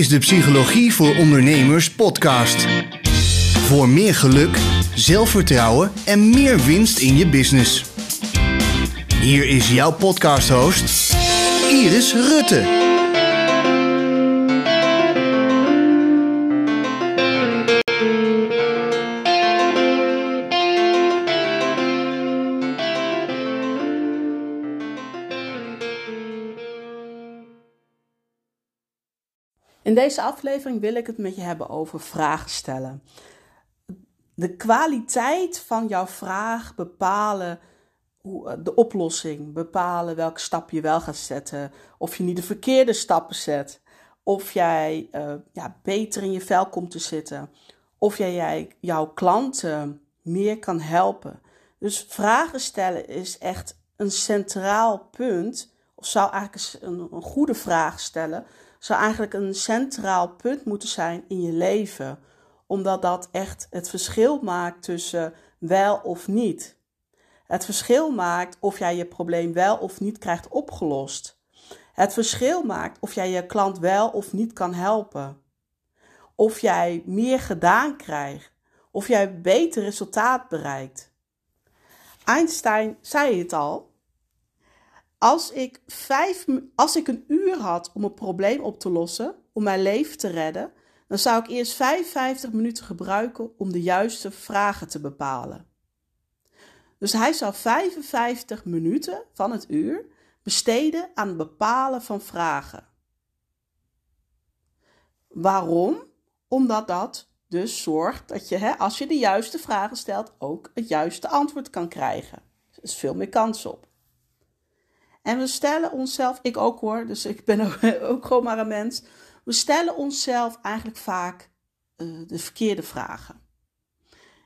is de Psychologie voor Ondernemers podcast. Voor meer geluk, zelfvertrouwen en meer winst in je business. Hier is jouw podcast-host, Iris Rutte. In deze aflevering wil ik het met je hebben over vragen stellen. De kwaliteit van jouw vraag bepalen eh, de oplossing, bepalen welke stap je wel gaat zetten, of je niet de verkeerde stappen zet, of jij uh, ja, beter in je vel komt te zitten, of jij, jij jouw klanten meer kan helpen. Dus vragen stellen is echt een centraal punt, of zou eigenlijk een, een goede vraag stellen zou eigenlijk een centraal punt moeten zijn in je leven, omdat dat echt het verschil maakt tussen wel of niet. Het verschil maakt of jij je probleem wel of niet krijgt opgelost. Het verschil maakt of jij je klant wel of niet kan helpen. Of jij meer gedaan krijgt. Of jij beter resultaat bereikt. Einstein zei het al. Als ik, vijf, als ik een uur had om een probleem op te lossen, om mijn leven te redden, dan zou ik eerst 55 minuten gebruiken om de juiste vragen te bepalen. Dus hij zou 55 minuten van het uur besteden aan het bepalen van vragen. Waarom? Omdat dat dus zorgt dat je, hè, als je de juiste vragen stelt, ook het juiste antwoord kan krijgen. Er is veel meer kans op. En we stellen onszelf, ik ook hoor, dus ik ben ook, gewoon maar een mens. We stellen onszelf eigenlijk vaak uh, de verkeerde vragen.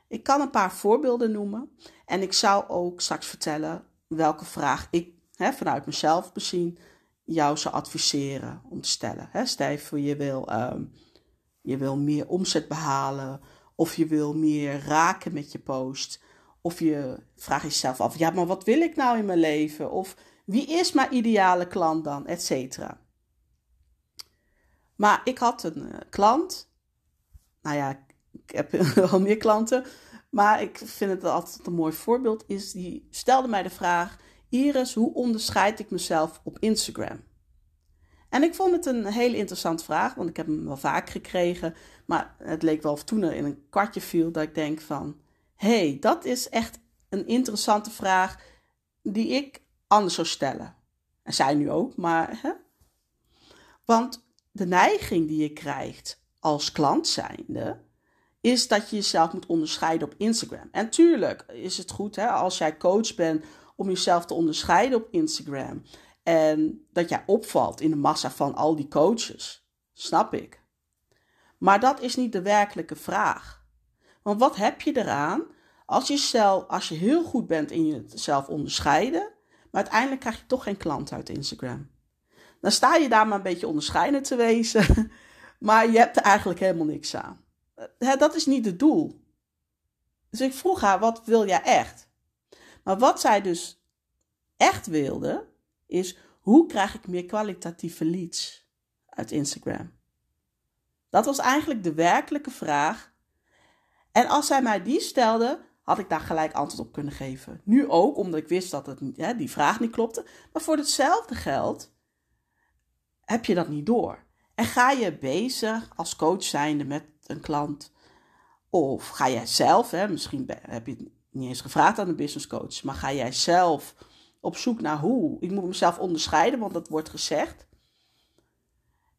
Ik kan een paar voorbeelden noemen. En ik zou ook straks vertellen welke vraag ik hè, vanuit mezelf bezien jou zou adviseren om te stellen. Hè, stel je wil, um, je wil meer omzet behalen. Of je wil meer raken met je post. Of je vraagt jezelf af, ja, maar wat wil ik nou in mijn leven? Of wie is mijn ideale klant dan? Etcetera. Maar ik had een uh, klant. Nou ja, ik heb wel meer klanten. Maar ik vind het altijd een mooi voorbeeld. Is die stelde mij de vraag: Iris, hoe onderscheid ik mezelf op Instagram? En ik vond het een hele interessante vraag, want ik heb hem wel vaak gekregen. Maar het leek wel of toen er in een kwartje viel dat ik denk van... Hé, hey, dat is echt een interessante vraag die ik anders zou stellen. En zij nu ook, maar. Hè? Want de neiging die je krijgt als klant zijnde, is dat je jezelf moet onderscheiden op Instagram. En tuurlijk is het goed hè, als jij coach bent om jezelf te onderscheiden op Instagram. En dat jij opvalt in de massa van al die coaches. Snap ik. Maar dat is niet de werkelijke vraag. Want wat heb je eraan als je, zelf, als je heel goed bent in jezelf onderscheiden, maar uiteindelijk krijg je toch geen klant uit Instagram. Dan sta je daar maar een beetje onderscheidend te wezen. Maar je hebt er eigenlijk helemaal niks aan. Dat is niet het doel. Dus ik vroeg haar, wat wil jij echt? Maar wat zij dus echt wilde, is hoe krijg ik meer kwalitatieve leads uit Instagram? Dat was eigenlijk de werkelijke vraag. En als zij mij die stelde, had ik daar gelijk antwoord op kunnen geven. Nu ook, omdat ik wist dat het, die vraag niet klopte. Maar voor hetzelfde geld heb je dat niet door. En ga je bezig als coach zijnde met een klant. Of ga jij zelf, hè, misschien heb je het niet eens gevraagd aan een business coach. Maar ga jij zelf op zoek naar hoe? Ik moet mezelf onderscheiden, want dat wordt gezegd.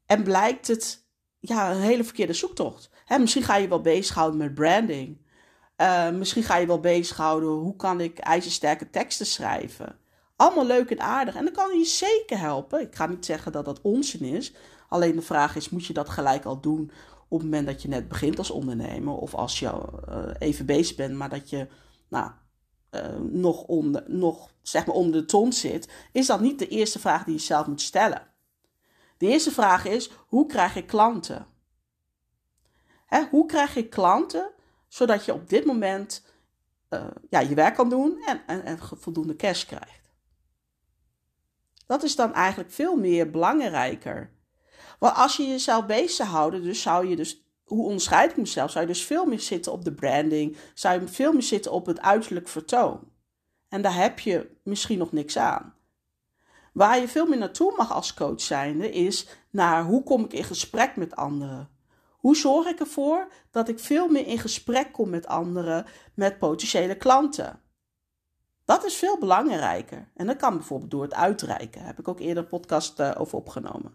En blijkt het ja, een hele verkeerde zoektocht. Hè, misschien ga je wel bezighouden met branding. Uh, misschien ga je wel bezighouden hoe kan ik ijzersterke teksten schrijven. Allemaal leuk en aardig. En dan kan je zeker helpen. Ik ga niet zeggen dat dat onzin is. Alleen de vraag is, moet je dat gelijk al doen op het moment dat je net begint als ondernemer? Of als je uh, even bezig bent, maar dat je nou, uh, nog, onder, nog zeg maar onder de ton zit. Is dat niet de eerste vraag die je zelf moet stellen? De eerste vraag is, hoe krijg ik klanten? Hè, hoe krijg ik klanten zodat je op dit moment uh, ja, je werk kan doen en, en, en voldoende cash krijgt. Dat is dan eigenlijk veel meer belangrijker. Want als je jezelf bezig houdt, dus zou je dus, hoe onderscheid ik mezelf? Zou je dus veel meer zitten op de branding, zou je veel meer zitten op het uiterlijk vertoon. En daar heb je misschien nog niks aan. Waar je veel meer naartoe mag als coach zijnde, is naar hoe kom ik in gesprek met anderen? Hoe zorg ik ervoor dat ik veel meer in gesprek kom met anderen, met potentiële klanten? Dat is veel belangrijker. En dat kan bijvoorbeeld door het uitreiken. Daar heb ik ook eerder een podcast eh, over opgenomen.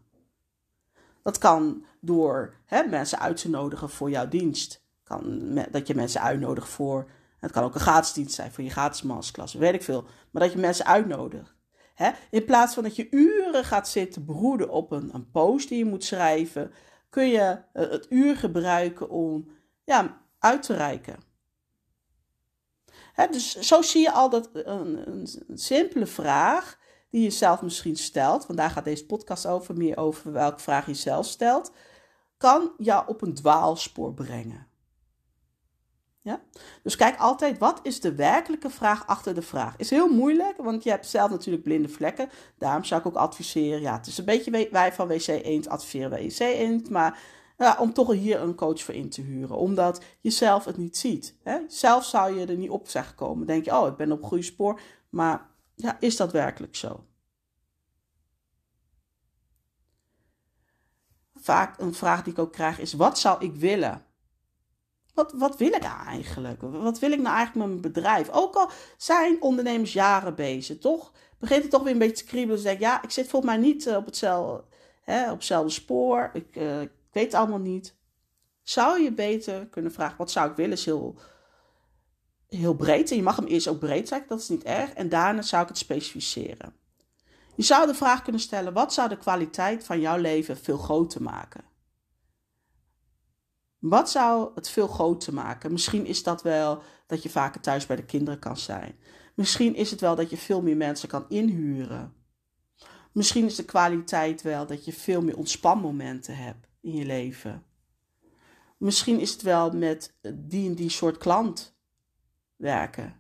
Dat kan door hè, mensen uit te nodigen voor jouw dienst. Kan dat je mensen uitnodigt voor. Het kan ook een gratis dienst zijn voor je gratis masterclass, weet ik veel. Maar dat je mensen uitnodigt. Hè? In plaats van dat je uren gaat zitten broeden op een, een post die je moet schrijven, kun je eh, het uur gebruiken om ja, uit te reiken. Dus zo zie je al dat een, een, een, simpele vraag die je zelf misschien stelt, want daar gaat deze podcast over, meer over welke vraag je zelf stelt, kan jou op een dwaalspoor brengen. Ja? Dus kijk altijd, wat is de werkelijke vraag achter de vraag? Is heel moeilijk, want je hebt zelf natuurlijk blinde vlekken. Daarom zou ik ook adviseren, ja, het is een beetje wij van WC Eend adviseren WC Eend, maar ja, om toch hier een coach voor in te huren, omdat je zelf het niet ziet. Hè? Zelf zou je er niet op zeggen komen. Denk je, oh, ik ben op goede spoor, maar ja, is dat werkelijk zo? Vaak een vraag die ik ook krijg is, wat zou ik willen? Wat, wat wil ik nou eigenlijk? Wat wil ik nou eigenlijk met mijn bedrijf? Ook al zijn ondernemers jaren bezig, toch? Begint het toch weer een beetje te kriebelen. Dus denk ja, ik zit volgens mij niet eh, op hetzelfde, hè, op hetzelfde spoor. Ik, uh, ik weet het allemaal niet. Zou je beter kunnen vragen, wat zou ik willen? Is heel, heel breed. En je mag hem eerst ook breed zeggen, dat is niet erg. En daarna zou ik het specificeren. Je zou de vraag kunnen stellen, wat zou de kwaliteit van jouw leven veel groter maken? Wat zou het veel groter maken? Misschien is dat wel dat je vaker thuis bij de kinderen kan zijn. Misschien is het wel dat je veel meer mensen kan inhuren. Misschien is de kwaliteit wel dat je veel meer ontspanmomenten hebt in je leven. Misschien is het wel met die en die soort klant werken.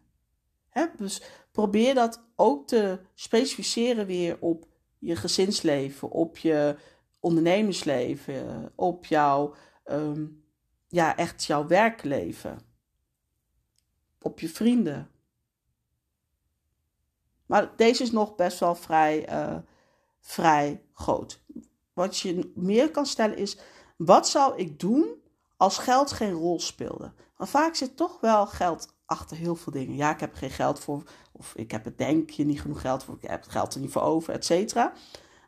Dus probeer dat ook te specificeren weer op je gezinsleven, op je ondernemersleven, op jouw ehm, ja, echt jouw werkleven. Op je vrienden. Maar deze is nog best wel vrij, uh, vrij groot. Wat je meer kan stellen is: wat zou ik doen als geld geen rol speelde? Want vaak zit toch wel geld achter heel veel dingen. Ja, ik heb geen geld voor, of ik heb het denk je niet genoeg geld voor, ik heb het geld er niet voor over, et cetera.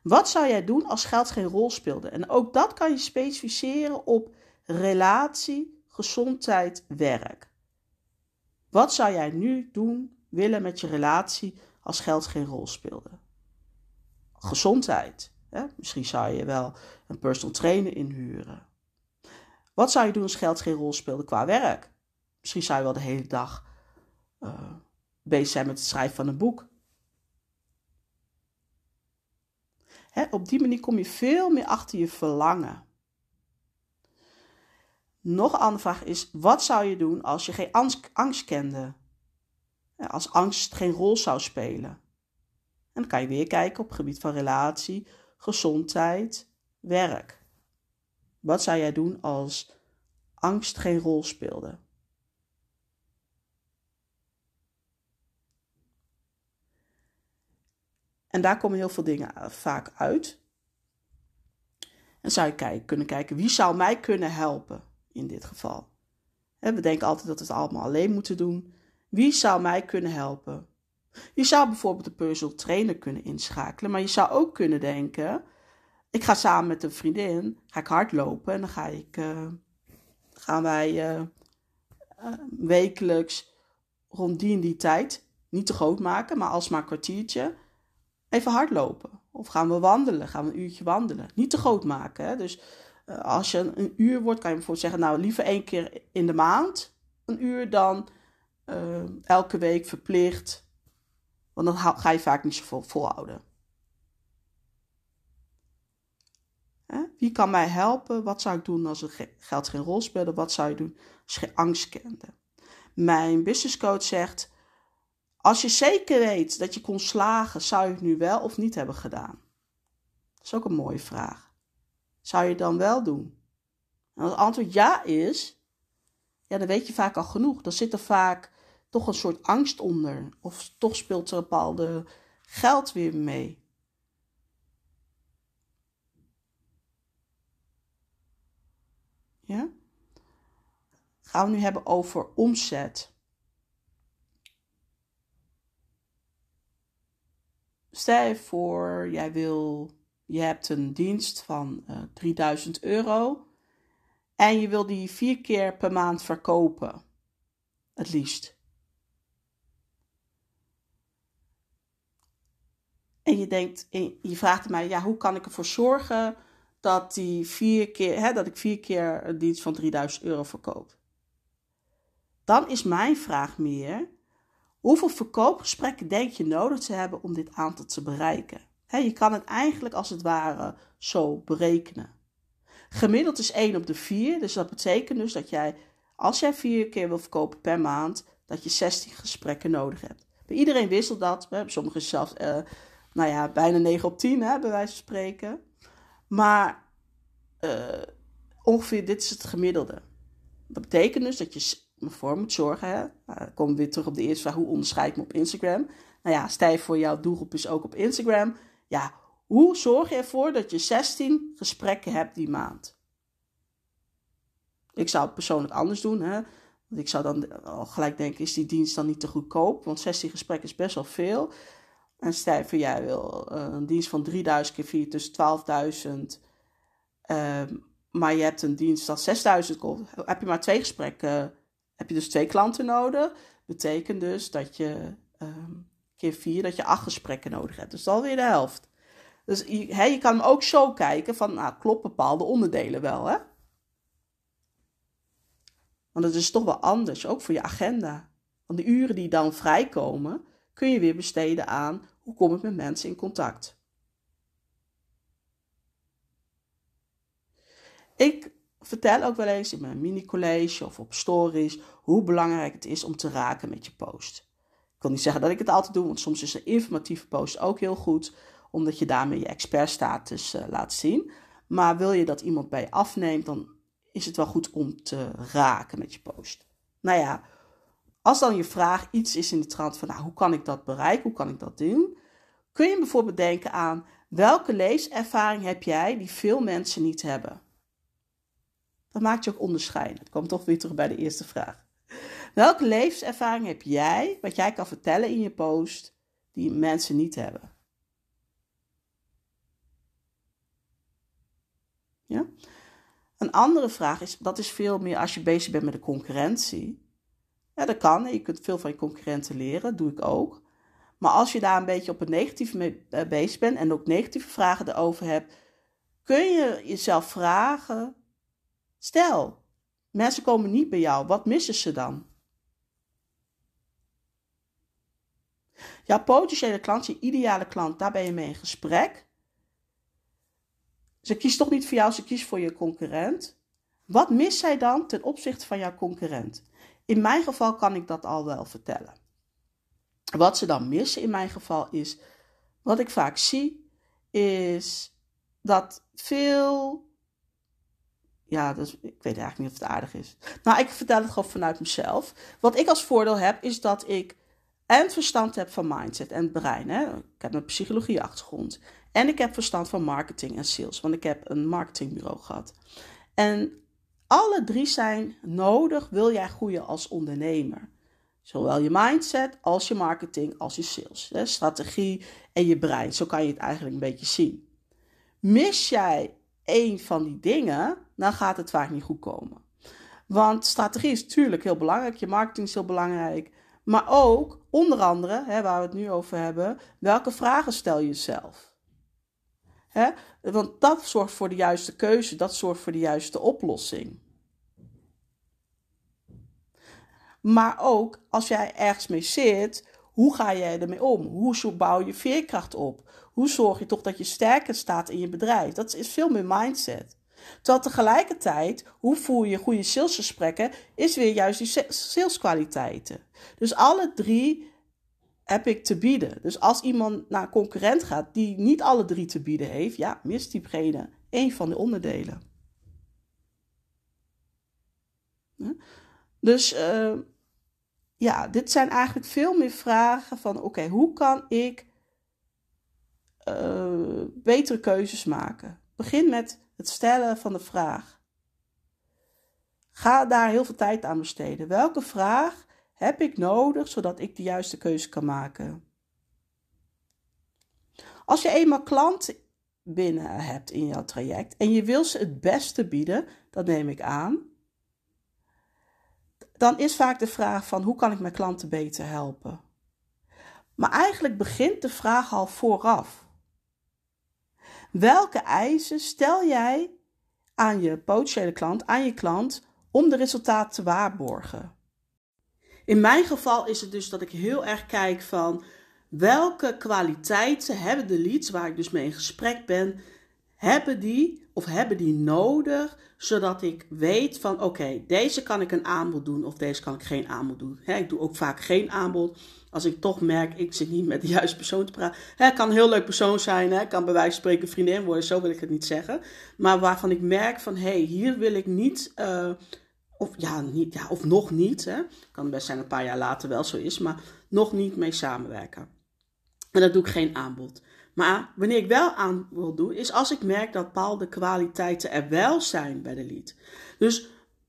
Wat zou jij doen als geld geen rol speelde? En ook dat kan je specificeren op relatie, gezondheid, werk. Wat zou jij nu doen, willen met je relatie als geld geen rol speelde? Gezondheid. Hè? Misschien zou je wel een personal trainer inhuren. Wat zou je doen als geld geen rol speelde qua werk? Misschien zou je wel de hele dag uh, bezig zijn met het schrijven van een boek. Hè? Op die manier kom je veel meer achter je verlangen. Nog een andere vraag is: wat zou je doen als je geen angst, kende? Als angst geen rol zou spelen. En dan kan je weer kijken op het gebied van relatie, gezondheid, werk. Wat zou jij doen als angst geen rol speelde? En daar komen heel veel dingen eh, vaak uit. En zou je kijken, kunnen kijken, wie zou mij kunnen helpen? In dit geval. We denken altijd dat we het allemaal alleen moeten doen. Wie zou mij kunnen helpen? Je zou bijvoorbeeld een personal trainer kunnen inschakelen, maar je zou ook kunnen denken: ik ga samen met een vriendin, ga ik hardlopen en dan ga ik, uh, gaan wij uh, uh, wekelijks rond die en die tijd, niet te groot maken, maar alsmaar een kwartiertje, even hardlopen. Of gaan we wandelen, gaan we een uurtje wandelen. Niet te groot maken. Hè? Dus eh, als je een, uur wordt, kan je bijvoorbeeld zeggen, nou liever één keer in de maand een uur dan uh, elke week verplicht. Want dan ga je vaak niet zo volhouden. Hè? Wie kan mij helpen? Wat zou ik doen als het geld geen rol speelde? Wat zou je doen als je angst kende? Mijn business coach zegt: Als je zeker weet dat je kon slagen, zou je het nu wel of niet hebben gedaan? Dat is ook een mooie vraag. Zou je dan wel doen? En als het antwoord ja is, ja, dan weet je vaak al genoeg. Dan zit er vaak toch een soort angst onder. Of toch speelt er bepaalde geld weer mee. Ja? Gaan we nu hebben over omzet. Stel je voor, jij wil, je hebt een dienst van uh, eh, 3000 euro en je wil die vier keer per maand verkopen. Het liefst. En je denkt, je vraagt mij, ja, hoe kan ik ervoor zorgen dat, die vier keer, hè, dat ik vier keer een dienst van 3000 euro verkoop? Dan is mijn vraag meer, hoeveel verkoopgesprekken denk je nodig te hebben om dit aantal te bereiken? Je kan het eigenlijk als het ware zo berekenen. Gemiddeld is 1 op de 4, dus dat betekent dus dat jij, als jij vier keer wil verkopen per maand, dat je 16 gesprekken nodig hebt. Bij iedereen wisselt dat, sommigen zelfs, uh, nou ja, bijna 9 op 10, hè, bij wijze van spreken. Maar uh, ongeveer dit is het gemiddelde. Dat betekent dus dat je ervoor moet zorgen. Hè? Nou, we weer terug op de eerste vraag: hoe onderscheid ik me op Instagram? Nou ja, stijf voor jouw doelgroep is ook op Instagram. Ja, hoe zorg je ervoor dat je 16 gesprekken hebt die maand? Ik zou het persoonlijk anders doen. Hè? Want ik zou dan al gelijk denken: is die dienst dan niet te goedkoop? Want 16 gesprekken is best wel veel. En stel voor jij wil uh, een dienst van 3000 keer 4, dus 12.000. Uh, maar je hebt een dienst dat 6000 kost. Heb je maar twee gesprekken heb je dus twee klanten nodig. Betekent dus dat je um, vier, dat je acht gesprekken nodig hebt. Dus alweer de helft. Dus je, je kan hem ook zo kijken van, nou, klopt bepaalde onderdelen wel, hè? Want het is toch wel anders, ook voor je agenda. Want de uren die dan vrijkomen, kun je weer besteden aan hoe kom ik met mensen in contact. Ik vertel ook wel eens in mijn mini-college of op stories hoe belangrijk het is om te raken met je post. Wil niet zeggen dat ik het altijd doe, want soms is een informatieve post ook heel goed, omdat je daarmee je expertstatus uh, laat zien. Maar wil je dat iemand bij je afneemt, dan is het wel goed om te raken met je post. Nou ja, als dan je vraag iets is in de trant van nou, hoe kan ik dat bereiken, hoe kan ik dat doen, kun je bijvoorbeeld denken aan welke leeservaring heb jij die veel mensen niet hebben. Dat maakt je ook onderscheiden. Ik kom toch weer terug bij de eerste vraag. Welke levenservaring heb jij, wat jij kan vertellen in je post, die mensen niet hebben? Ja? Een andere vraag is, dat is veel meer als je bezig bent met de concurrentie. Ja, dat kan. Je kunt veel van je concurrenten leren, doe ik ook. Maar als je daar een beetje op een negatieve mee eh, bezig bent en ook negatieve vragen erover hebt, kun je jezelf vragen Stel, mensen komen niet bij jou, wat missen ze dan? Jouw potentiële klant, je ideale klant, daar ben je mee in gesprek. Ze kiest toch niet voor jou, ze kiest voor je concurrent. Wat mist zij dan ten opzichte van jouw concurrent? In mijn geval kan ik dat al wel vertellen. Wat ze dan missen in mijn geval is, wat ik vaak zie, is dat veel ja, dus ik weet eigenlijk niet of het aardig is. Nou, ik vertel het gewoon vanuit mezelf. Wat ik als voordeel heb, is dat ik en verstand heb van mindset en brein. Hè. Ik heb een psychologie-achtergrond. En ik heb verstand van marketing en sales, want ik heb een marketingbureau gehad. En alle drie zijn nodig, wil jij groeien als ondernemer. Zowel je mindset als je marketing als je sales. Hè. Strategie en je brein. Zo kan je het eigenlijk een beetje zien. Mis jij één van die dingen, dan gaat het vaak niet goed komen. Want strategie is natuurlijk heel belangrijk, je marketing is heel belangrijk. Maar ook, onder andere, hè, waar we het nu over hebben, welke vragen stel je jezelf? Hè? Want dat zorgt voor de juiste keuze, dat zorgt voor de juiste oplossing. Maar ook als jij ergens mee zit, hoe ga jij ermee om? Hoe bouw je veerkracht op? Hoe zorg je toch dat je sterker staat in je bedrijf? Dat is veel meer mindset. Terwijl tegelijkertijd, hoe voer je goede salesgesprekken, is weer juist die saleskwaliteiten. Dus alle drie heb ik te bieden. Dus als iemand naar een concurrent gaat die niet alle drie te bieden heeft, ja, mist diegene een van de onderdelen. Dus uh, ja, dit zijn eigenlijk veel meer vragen van oké, hoe kan ik uh, betere keuzes maken? Begin met het stellen van de vraag. Ga daar heel veel tijd aan besteden. Welke vraag heb ik nodig zodat ik de juiste keuze kan maken? Als je eenmaal klanten binnen hebt in jouw traject en je wil ze het beste bieden, dat neem ik aan, dan is vaak de vraag van hoe kan ik mijn klanten beter helpen? Maar eigenlijk begint de vraag al vooraf. Welke eisen stel jij aan je potentiële klant, aan je klant, om de resultaten te waarborgen? In mijn geval is het dus dat ik heel erg kijk van welke kwaliteiten hebben de leads waar ik dus mee in gesprek ben, hebben die of hebben die nodig, zodat ik weet van oké, deze kan ik een aanbod doen of deze kan ik geen aanbod doen. ik doe ook vaak geen aanbod als ik toch merk, ik zit niet met de juiste persoon te praten. Het kan een heel leuk persoon zijn, hè, kan bij wijze van spreken vriendin worden, zo wil ik het niet zeggen. Maar waarvan ik merk van hé, hey, hier wil ik niet, uh, of, ja, niet ja, of nog niet, hè. kan best zijn een paar jaar later wel zo is, maar nog niet mee samenwerken. En dat doe ik geen aanbod. Maar wanneer ik wel aan wil doen, is als ik merk dat bepaalde kwaliteiten er wel zijn bij de lead. Dus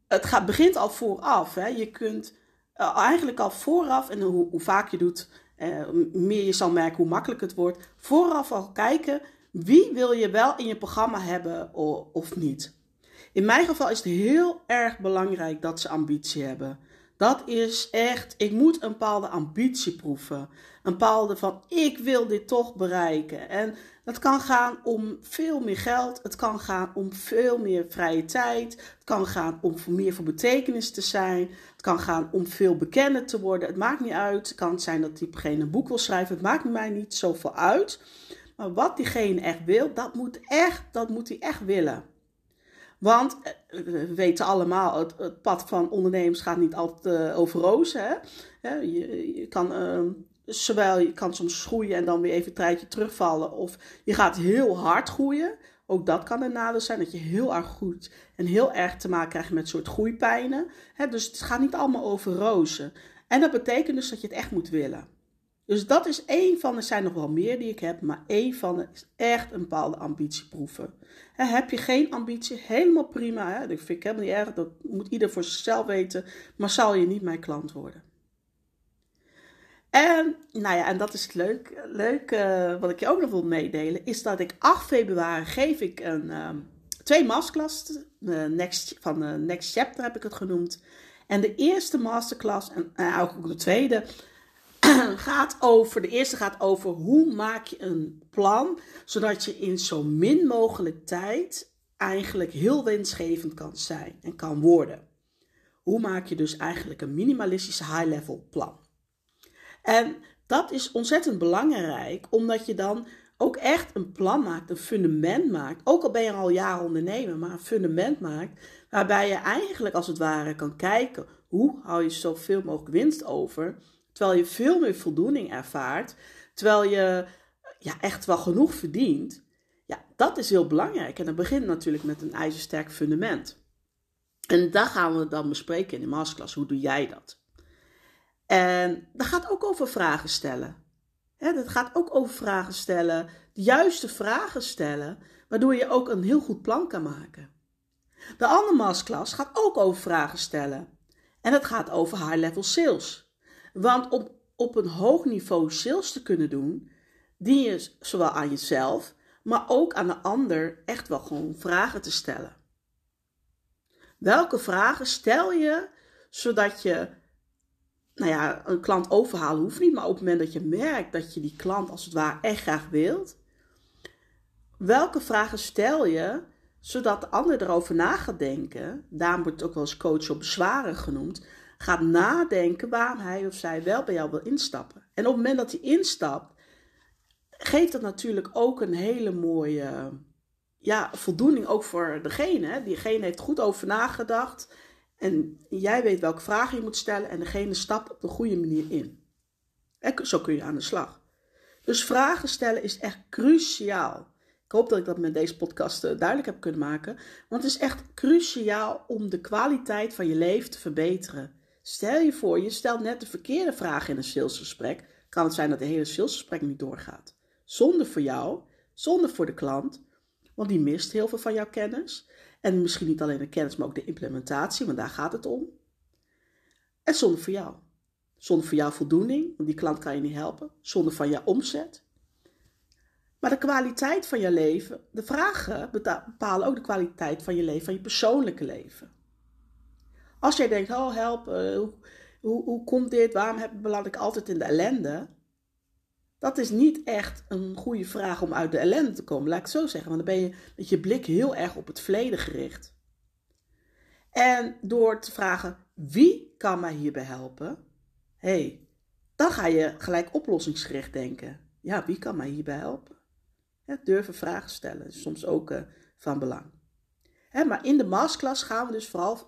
het gaat, begint al vooraf. Hè. Je kunt uh, eigenlijk al vooraf, en hoe, hoe vaak je doet, uh, meer je zal merken hoe makkelijk het wordt. Vooraf al kijken wie wil je wel in je programma hebben of niet. In mijn geval is het heel erg belangrijk dat ze ambitie hebben. Dat is echt, ik moet een bepaalde ambitie proeven. Een bepaalde van, ik wil dit toch bereiken. En dat kan gaan om veel meer geld. Het kan gaan om veel meer vrije tijd. Het kan gaan om meer voor betekenis te zijn. Het kan gaan om veel bekender te worden. Het maakt niet uit. Het kan zijn dat diegene een boek wil schrijven. Het maakt mij niet zoveel uit. Maar wat diegene echt wil, dat moet, echt, dat moet hij echt willen. Want eh, we weten allemaal, het, pad van ondernemers gaat niet altijd uh, over rozen. Hè? Je, je, kan, uh, zowel je kan soms groeien en dan weer even een tijdje terugvallen. Of je gaat heel hard groeien. Ook dat kan een nadeel zijn, dat je heel erg goed en heel erg te maken krijgt met soort groeipijnen. Dus het gaat niet allemaal over rozen. En dat betekent dus dat je het echt moet willen. Dus dat is één van, er zijn nog wel meer die ik heb, maar één van is echt een bepaalde ambitieproeven. He, heb je geen ambitie, helemaal prima. Hè? Dat vind ik helemaal niet erg, dat moet ieder voor zichzelf weten, maar zal je niet mijn klant worden. En, nou ja, en dat is het leuk, leuk uh, wat ik je ook nog wil meedelen, is dat ik 8 februari geef ik een, um, twee masterclasses, uh, next, van Next Chapter heb ik het genoemd. En de eerste masterclass, en ook de tweede, gaat over, de eerste gaat over hoe maak je een plan zodat je in zo min mogelijk tijd eigenlijk heel winstgevend kan zijn en kan worden. Hoe maak je dus eigenlijk een minimalistische high-level plan? En dat is ontzettend belangrijk, omdat je dan ook echt een plan maakt, een fundament maakt. Ook al ben je al jaren ondernemer, maar een fundament maakt waarbij je eigenlijk als het ware kan kijken hoe hou je zoveel mogelijk winst over Terwijl je veel meer voldoening ervaart. Terwijl je ja, echt wel genoeg verdient. Ja, dat is heel belangrijk. En dat begint natuurlijk met een ijzersterk fundament. En daar gaan we dan bespreken in de masterclass. Hoe doe jij dat? En dat gaat ook over vragen stellen. dat gaat ook over vragen stellen, de juiste vragen stellen, waardoor je ook een heel goed plan kan maken. De andere masterclass gaat ook over vragen stellen. En dat gaat over high-level sales. Want om op een hoog niveau sales te kunnen doen, dien je zowel aan jezelf, maar ook aan de ander echt wel gewoon vragen te stellen. Welke vragen stel je zodat je, nou ja, een klant overhalen hoeft niet, maar op het moment dat je merkt dat je die klant als het ware echt graag wilt, welke vragen stel je zodat de ander erover na gaat denken? Daarom wordt het ook wel eens coach op bezwaren genoemd gaat nadenken waarom hij of zij wel bij jou wil instappen. En op het moment dat hij instapt, geeft dat natuurlijk ook een hele mooie ja, voldoening ook voor degene. Diegene heeft goed over nagedacht. En jij weet welke vragen je moet stellen en degene stapt op de goede manier in. En zo kun je aan de slag. Dus vragen stellen is echt cruciaal. Ik hoop dat ik dat met deze podcast eh, duidelijk heb kunnen maken. Want het is echt cruciaal om de kwaliteit van je leven te verbeteren. Stel je voor, je stelt net de verkeerde vraag in een salesgesprek. Kan het zijn dat de hele salesgesprek niet doorgaat. Zonde voor jou, zonde voor de klant, want die mist heel veel van jouw kennis. En misschien niet alleen de kennis, maar ook de implementatie, want daar gaat het om. En zonde voor jou. Zonder voor jouw voldoening, want die klant kan je niet helpen. Zonder van jouw omzet. Maar de kwaliteit van je leven, de vragen bepalen ook de kwaliteit van je leven, van je persoonlijke leven. Als jij denkt, oh help, uh, hoe, hoe, hoe, komt dit, waarom heb, beland ik altijd in de ellende? Dat is niet echt een goede vraag om uit de ellende te komen, laat ik het zo zeggen. Want dan ben je met je blik heel erg op het verleden gericht. En door te vragen, wie kan mij hierbij helpen? hey, dan ga je gelijk oplossingsgericht denken. Ja, wie kan mij hierbij helpen? durven vragen stellen is soms ook uh, van belang. maar in de masterclass gaan we dus vooral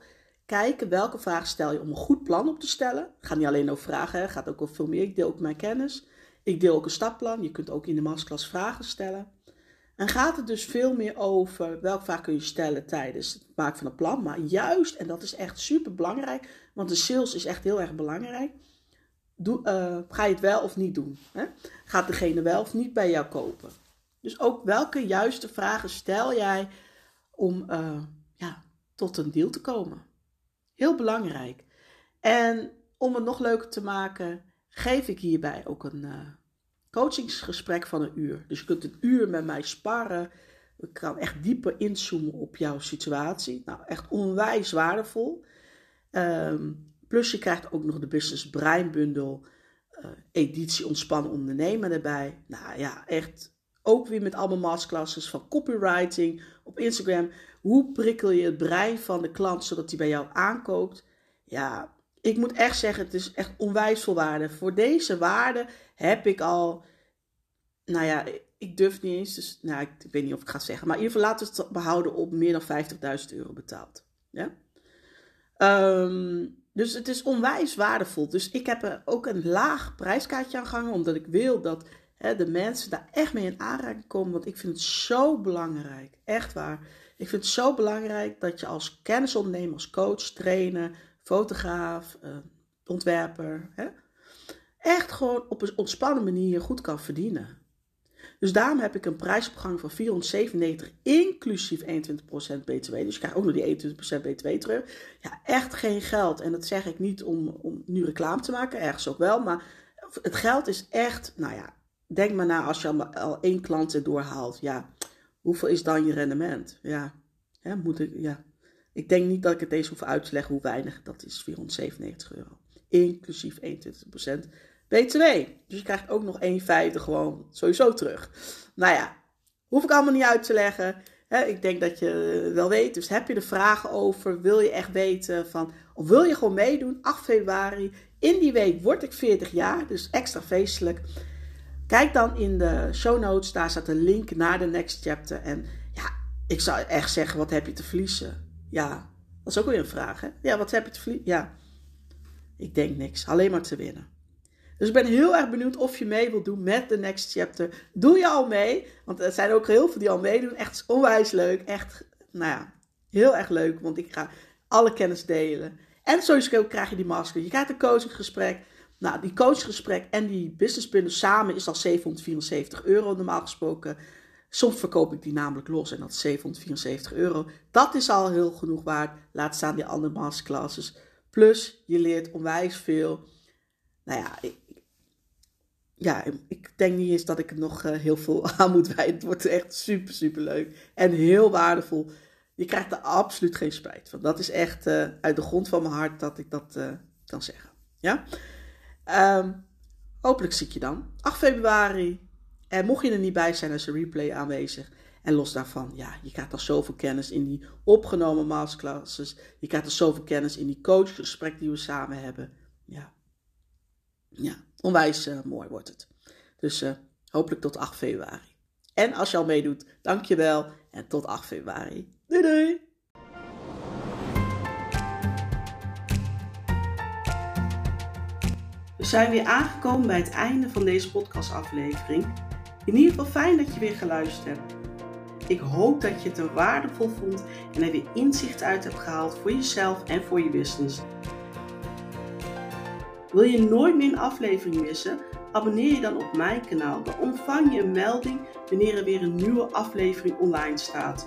kijken welke vragen stel je om een goed plan op te stellen. Het gaat niet alleen over vragen, het gaat ook over veel meer. Ik deel ook mijn kennis. Ik deel ook een stapplan. Je kunt ook in de masterclass vragen stellen. En gaat het dus veel meer over welke vraag kun je stellen tijdens het maken van een plan. Maar juist, en dat is echt super belangrijk, want de sales is echt heel erg belangrijk Doe, uh, ga je het wel of niet doen? Hè? Gaat degene wel of niet bij jou kopen? Dus ook welke juiste vragen stel jij om uh, ja, tot een deal te komen? Heel belangrijk. En om het nog leuker te maken, geef ik hierbij ook een uh, coachingsgesprek van een uur. Dus je kunt een uur met mij sparren. Ik kan echt dieper inzoomen op jouw situatie. Nou, echt onwijs waardevol. Um, Plus je krijgt ook nog de Business Breinbundel uh, editie Ontspannen Ondernemen erbij. Nou ja, echt ook weer met allemaal masterclasses van copywriting op Instagram. Hoe prikkel je het brein van de klant zodat hij bij jou aankoopt? Ja, ik moet echt zeggen, het is echt onwijs veel waarde. Voor deze waarde heb ik al, nou ja, ik durf niet eens, dus, nou, ik weet niet of ik ga zeggen, maar in ieder geval laten we het behouden op meer dan 50.000 euro betaald. Ja? Um, dus het is onwijs waardevol. Dus ik heb er ook een laag prijskaartje aan gehangen, omdat ik wil dat hè, de mensen daar echt mee in aanraking komen. Want ik vind het zo belangrijk. Echt waar. Ik vind het zo belangrijk dat je als kennisondernemer, als coach, trainer, fotograaf, uh, ontwerper, hè, echt gewoon op een ontspannen manier goed kan verdienen. Dus daarom heb ik een prijsopgang van 497 inclusief 21% btw. Dus je krijgt ook nog die 21% btw terug. Ja, echt geen geld. En dat zeg ik niet om, om nu reclame te maken, ergens ook wel. Maar het geld is echt, nou ja, denk maar na als je al, één klant erdoor haalt. Ja, hoeveel is dan je rendement? Ja, moet ik, ja. Ik denk niet dat ik het eens hoef uit te leggen hoe weinig dat is, 497 euro. Inclusief 21% BTW. Dus je krijgt ook nog 1,50 gewoon sowieso terug. Nou ja, hoef ik allemaal niet uit te leggen. ik denk dat je wel weet. Dus heb je er vragen over? Wil je echt weten van. Of wil je gewoon meedoen? 8 februari. In die week word ik 40 jaar. Dus extra feestelijk. Kijk dan in de show notes. Daar staat een link naar de next chapter. En ja, ik zou echt zeggen: wat heb je te verliezen? Ja, dat is ook weer een vraag. Hè? Ja, wat heb je te verliezen? Ja, ik denk niks. Alleen maar te winnen. Dus ik ben heel erg benieuwd of je mee wilt doen met de Next Chapter. Doe je al mee? Want er zijn ook heel veel die al meedoen. Echt onwijs leuk. Echt, nou ja, heel erg leuk. Want ik ga alle kennis delen. En sowieso krijg je die masker. Je krijgt een coachinggesprek. Nou, die coachinggesprek en die businesspunten samen is al 774 euro normaal gesproken. Soms verkoop ik die namelijk los en dat is 774 euro. Dat is al heel genoeg waard. Laat staan die andere masterclasses. Plus, je leert onwijs veel. Nou ja, ik, ja, ik denk niet eens dat ik er nog uh, heel veel aan moet wijden. Het wordt echt super, super leuk. En heel waardevol. Je krijgt er absoluut geen spijt van. Dat is echt uh, uit de grond van mijn hart dat ik dat uh, kan zeggen. Ja? Um, hopelijk zie ik je dan. 8 februari. En mocht je er niet bij zijn, is een replay aanwezig. En los daarvan, ja, je krijgt al zoveel kennis in die opgenomen masterclasses. Je krijgt al zoveel kennis in die coachgesprek die we samen hebben. Ja, ja, onwijs uh, mooi wordt het. Dus uh, hopelijk tot 8 februari. En als je al meedoet, dankjewel en tot 8 februari. Doei doei! We zijn weer aangekomen bij het einde van deze podcastaflevering. In ieder geval fijn dat je weer geluisterd hebt. Ik hoop dat je het er waardevol vond en er weer inzicht uit hebt gehaald voor jezelf en voor je business. Wil je nooit meer een aflevering missen? Abonneer je dan op mijn kanaal. Dan ontvang je een melding wanneer er weer een nieuwe aflevering online staat.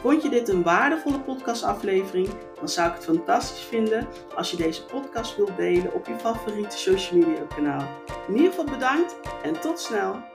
Vond je dit een waardevolle podcastaflevering? Dan zou ik het fantastisch vinden als je deze podcast wilt delen op je favoriete social media kanaal. In ieder geval bedankt en tot snel!